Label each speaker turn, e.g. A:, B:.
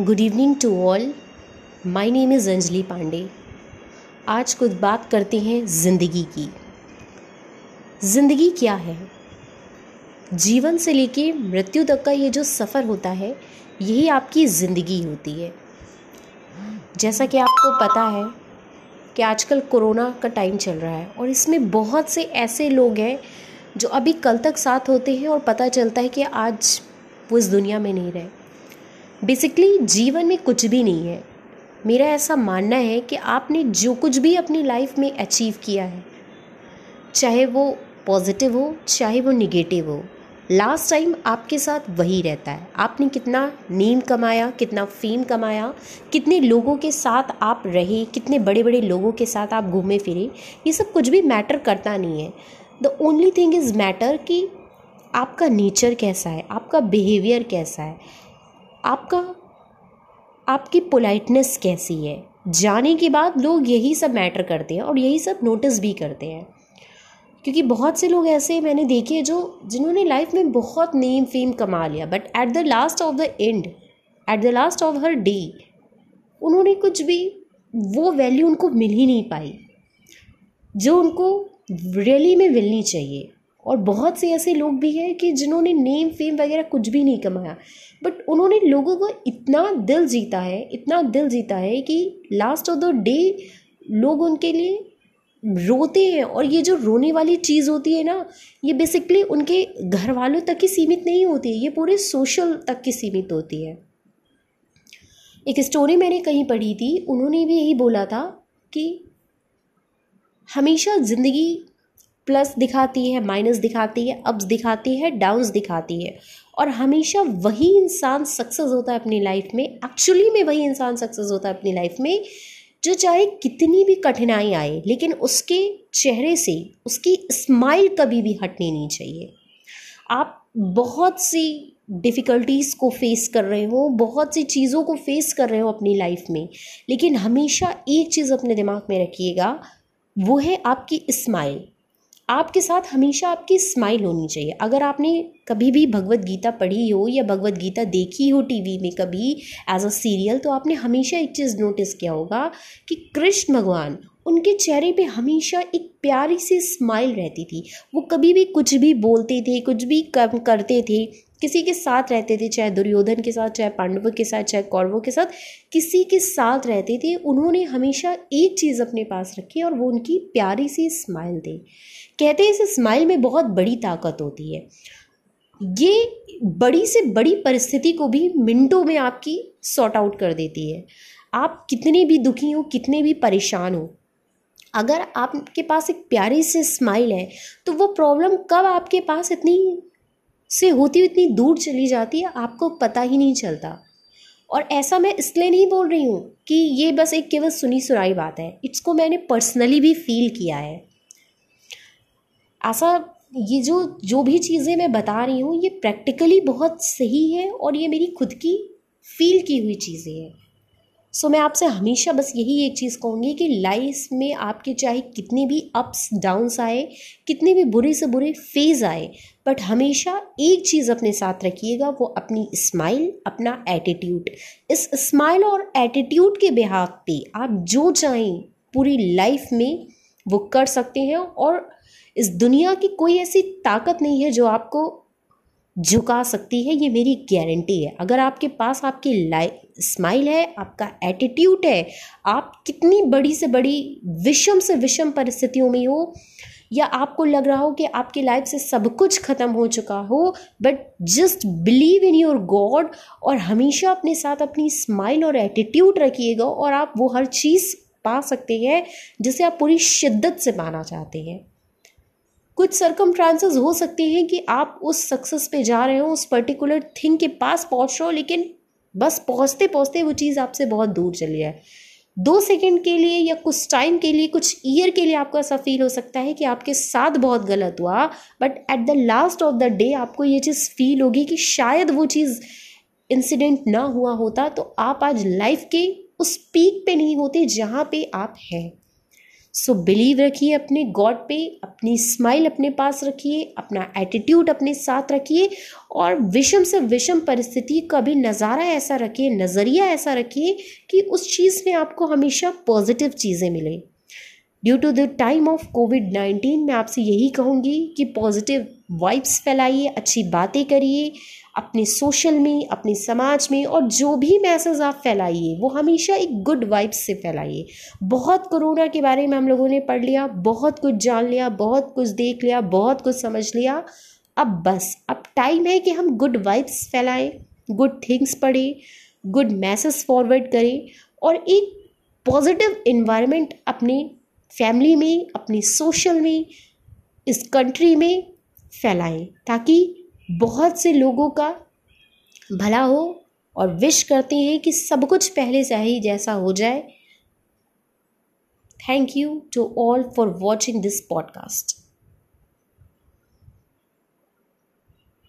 A: Good evening to all my name is Anjali Pandey आज कुछ बात करते हैं ज़िंदगी की। ज़िंदगी क्या है? जीवन से लेके मृत्यु तक का ये जो सफ़र होता है, यही आपकी ज़िंदगी होती है। जैसा कि आपको पता है कि आजकल कोरोना का टाइम चल रहा है और इसमें बहुत से ऐसे लोग हैं जो अभी कल तक साथ होते हैं और पता चलता है कि आज वो इस दुनिया में नहीं रहे। बेसिकली जीवन में कुछ भी नहीं है। मेरा ऐसा मानना है कि आपने जो कुछ भी अपनी लाइफ में अचीव किया है, चाहे वो पॉजिटिव हो, चाहे वो निगेटिव हो लास्ट टाइम आपके साथ वही रहता है। आपने कितना नेम कमाया, कितना फेम कमाया, कितने लोगों के साथ आप रहे, कितने बड़े बड़े लोगों के साथ आप घूमे फिरे, ये सब कुछ भी मैटर करता नहीं है। The only thing is matter कि आपका नेचर कैसा है, आपका बिहेवियर कैसा है। आपका, आपकी पोलाइटनेस कैसी है? जाने के बाद लोग यही सब मैटर करते हैं और यही सब नोटिस भी करते हैं। क्योंकि बहुत से लोग ऐसे मैंने देखे जो, जिन्होंने लाइफ में बहुत नेम फेम कमा लिया but at the last of the end at the last of her day उन्होंने कुछ भी वो वैल्यू उनको मिल ही नहीं पाई, जो उनको रियली में मिलनी चाहिए। और बहुत से ऐसे लोग भी हैं कि जिन्होंने नेम फेम वगैरह कुछ भी नहीं कमाया। बट उन्होंने लोगों को इतना दिल जीता है, इतना दिल जीता है कि लास्ट ऑफ़ द डे लोग उनके लिए रोते हैं और ये जो रोने वाली चीज़ होती है ना, ये बेसिकली उनके घर वालों तक ही सीमित नहीं होती है, ये पूरे सोशल तक की सीमित होती है। एक स्टोरी मैंने कहीं पढ़ी थी, उन्होंने भी यही बोला था कि हमेशा ज़िंदगी प्लस दिखाती है, माइनस दिखाती है, अप्स दिखाती है, डाउन्स दिखाती है। और हमेशा वही इंसान सक्सेस होता है अपनी लाइफ में। एक्चुअली में वही इंसान सक्सेस होता है अपनी लाइफ में, जो चाहे कितनी भी कठिनाई आए, लेकिन उसके चेहरे से, उसकी स्माइल कभी भी हटनी नहीं चाहिए। आप बहुत सी डिफ़िकल्टीज़ को फेस कर रहे हो, बहुत सी चीज़ों को फेस कर रहे हो अपनी लाइफ में, लेकिन हमेशा एक चीज़ अपने दिमाग में रखिएगा, वो है आपकी स्माइल। आपके साथ हमेशा आपकी स्माइल होनी चाहिए। अगर आपने कभी भी भगवत गीता पढ़ी हो या भगवत गीता देखी हो टीवी में कभी एज अ सीरियल तो आपने हमेशा एक चीज़ नोटिस किया होगा कि कृष्ण भगवान उनके चेहरे पे हमेशा एक प्यारी सी स्माइल रहती थी। वो कभी भी कुछ भी बोलते थे, कुछ भी कम करते थे, किसी के साथ रहते थे, चाहे दुर्योधन के साथ, चाहे पांडवों के साथ, चाहे कौरवों के साथ, किसी के साथ रहते थे। उन्होंने हमेशा एक चीज़ अपने पास रखी और वो उनकी प्यारी सी स्माइल थी। कहते हैं, इस स्माइल में बहुत बड़ी ताकत होती है। ये बड़ी से बड़ी परिस्थिति को भी मिनटों में आपकी सॉर्ट आउट कर देती है। आप कितने भी दुखी हो, कितने भी परेशान हो अगर आपके पास एक प्यारी सी स्माइल है तो वो प्रॉब्लम कब आपके पास इतनी से होती हुई इतनी दूर चली जाती है, आपको पता ही नहीं चलता। और ऐसा मैं इसलिए नहीं बोल रही हूँ कि ये बस एक केवल सुनी सुनाई बात है, इसको मैंने पर्सनली भी फील किया है। ऐसा, ये जो जो भी चीज़ें मैं बता रही हूँ, ये प्रैक्टिकली बहुत सही है और ये मेरी खुद की फील की हुई चीज़ें हैं। सो मैं आपसे हमेशा बस यही एक चीज़ कहूँगी कि लाइफ में आपके चाहे कितने भी अप्स डाउन्स आए, कितने भी बुरे से बुरे फ़ेज़ आए बट हमेशा एक चीज़ अपने साथ रखिएगा, वो अपनी स्माइल अपना एटीट्यूड इस स्माइल और एटीट्यूड के बिहाफ पे आप जो चाहें पूरी लाइफ में वो कर सकते हैं और इस दुनिया की कोई ऐसी ताकत नहीं है जो आपको झुका सकती है, ये मेरी गारंटी है। अगर आपके पास आपकी लाइफ स्माइल है, आपका एटीट्यूड है, आप कितनी बड़ी से बड़ी, विषम से विषम परिस्थितियों में हो, या आपको लग रहा हो कि आपकी लाइफ से सब कुछ ख़त्म हो चुका हो but just believe in your god और हमेशा अपने साथ अपनी स्माइल और एटीट्यूड रखिएगा और आप वो हर चीज़ पा सकते हैं, जिसे आप पूरी शिद्दत से पाना चाहते हैं। कुछ सरकम हो सकते हैं कि आप उस सक्सेस पे जा रहे हो, उस पर्टिकुलर थिंग के पास पहुँच रहे हो, लेकिन बस पहुँचते पहुँचते वो चीज़ आपसे बहुत दूर चली जाए दो सेकंड के लिए या कुछ टाइम के लिए, कुछ ईयर के लिए आपको ऐसा फील हो सकता है कि आपके साथ बहुत गलत हुआ but at the last of the day आपको ये चीज़ फील होगी कि शायद वो चीज़ इंसिडेंट ना हुआ होता तो आप आज लाइफ के उस पीक पे नहीं होते जहाँ पे आप हैं। सो बिलीव रखिए अपने गॉड पे, अपनी स्माइल अपने पास रखिए, अपना एटीट्यूड अपने साथ रखिए और विषम से विषम परिस्थिति का भी नज़ारा ऐसा रखिए, नज़रिया ऐसा रखिए कि उस चीज़ में आपको हमेशा पॉजिटिव चीज़ें मिलें। Due to the time of Covid nineteen मैं आपसे यही कहूँगी कि पॉजिटिव वाइब्स फैलाइए, अच्छी बातें करिए, अपने सोशल में, अपने समाज में और जो भी मैसेज आप फैलाइए, वो हमेशा एक गुड वाइब्स से फैलाइए। बहुत कोरोना के बारे में हम लोगों ने पढ़ लिया, बहुत कुछ जान लिया, बहुत कुछ देख लिया, बहुत कुछ समझ लिया। अब बस, अब टाइम है कि हम गुड वाइब्स फैलाएँ गुड थिंग्स पढ़ें गुड मैसेज फॉरवर्ड करें और एक पॉजिटिव इन्वायरमेंट अपने फैमिली में, अपनी सोशल में, इस कंट्री में फैलाएँ, ताकि बहुत से लोगों का भला हो और विश करते हैं कि सब कुछ पहले से ही जैसा हो जाए। Thank you to all for watching this podcast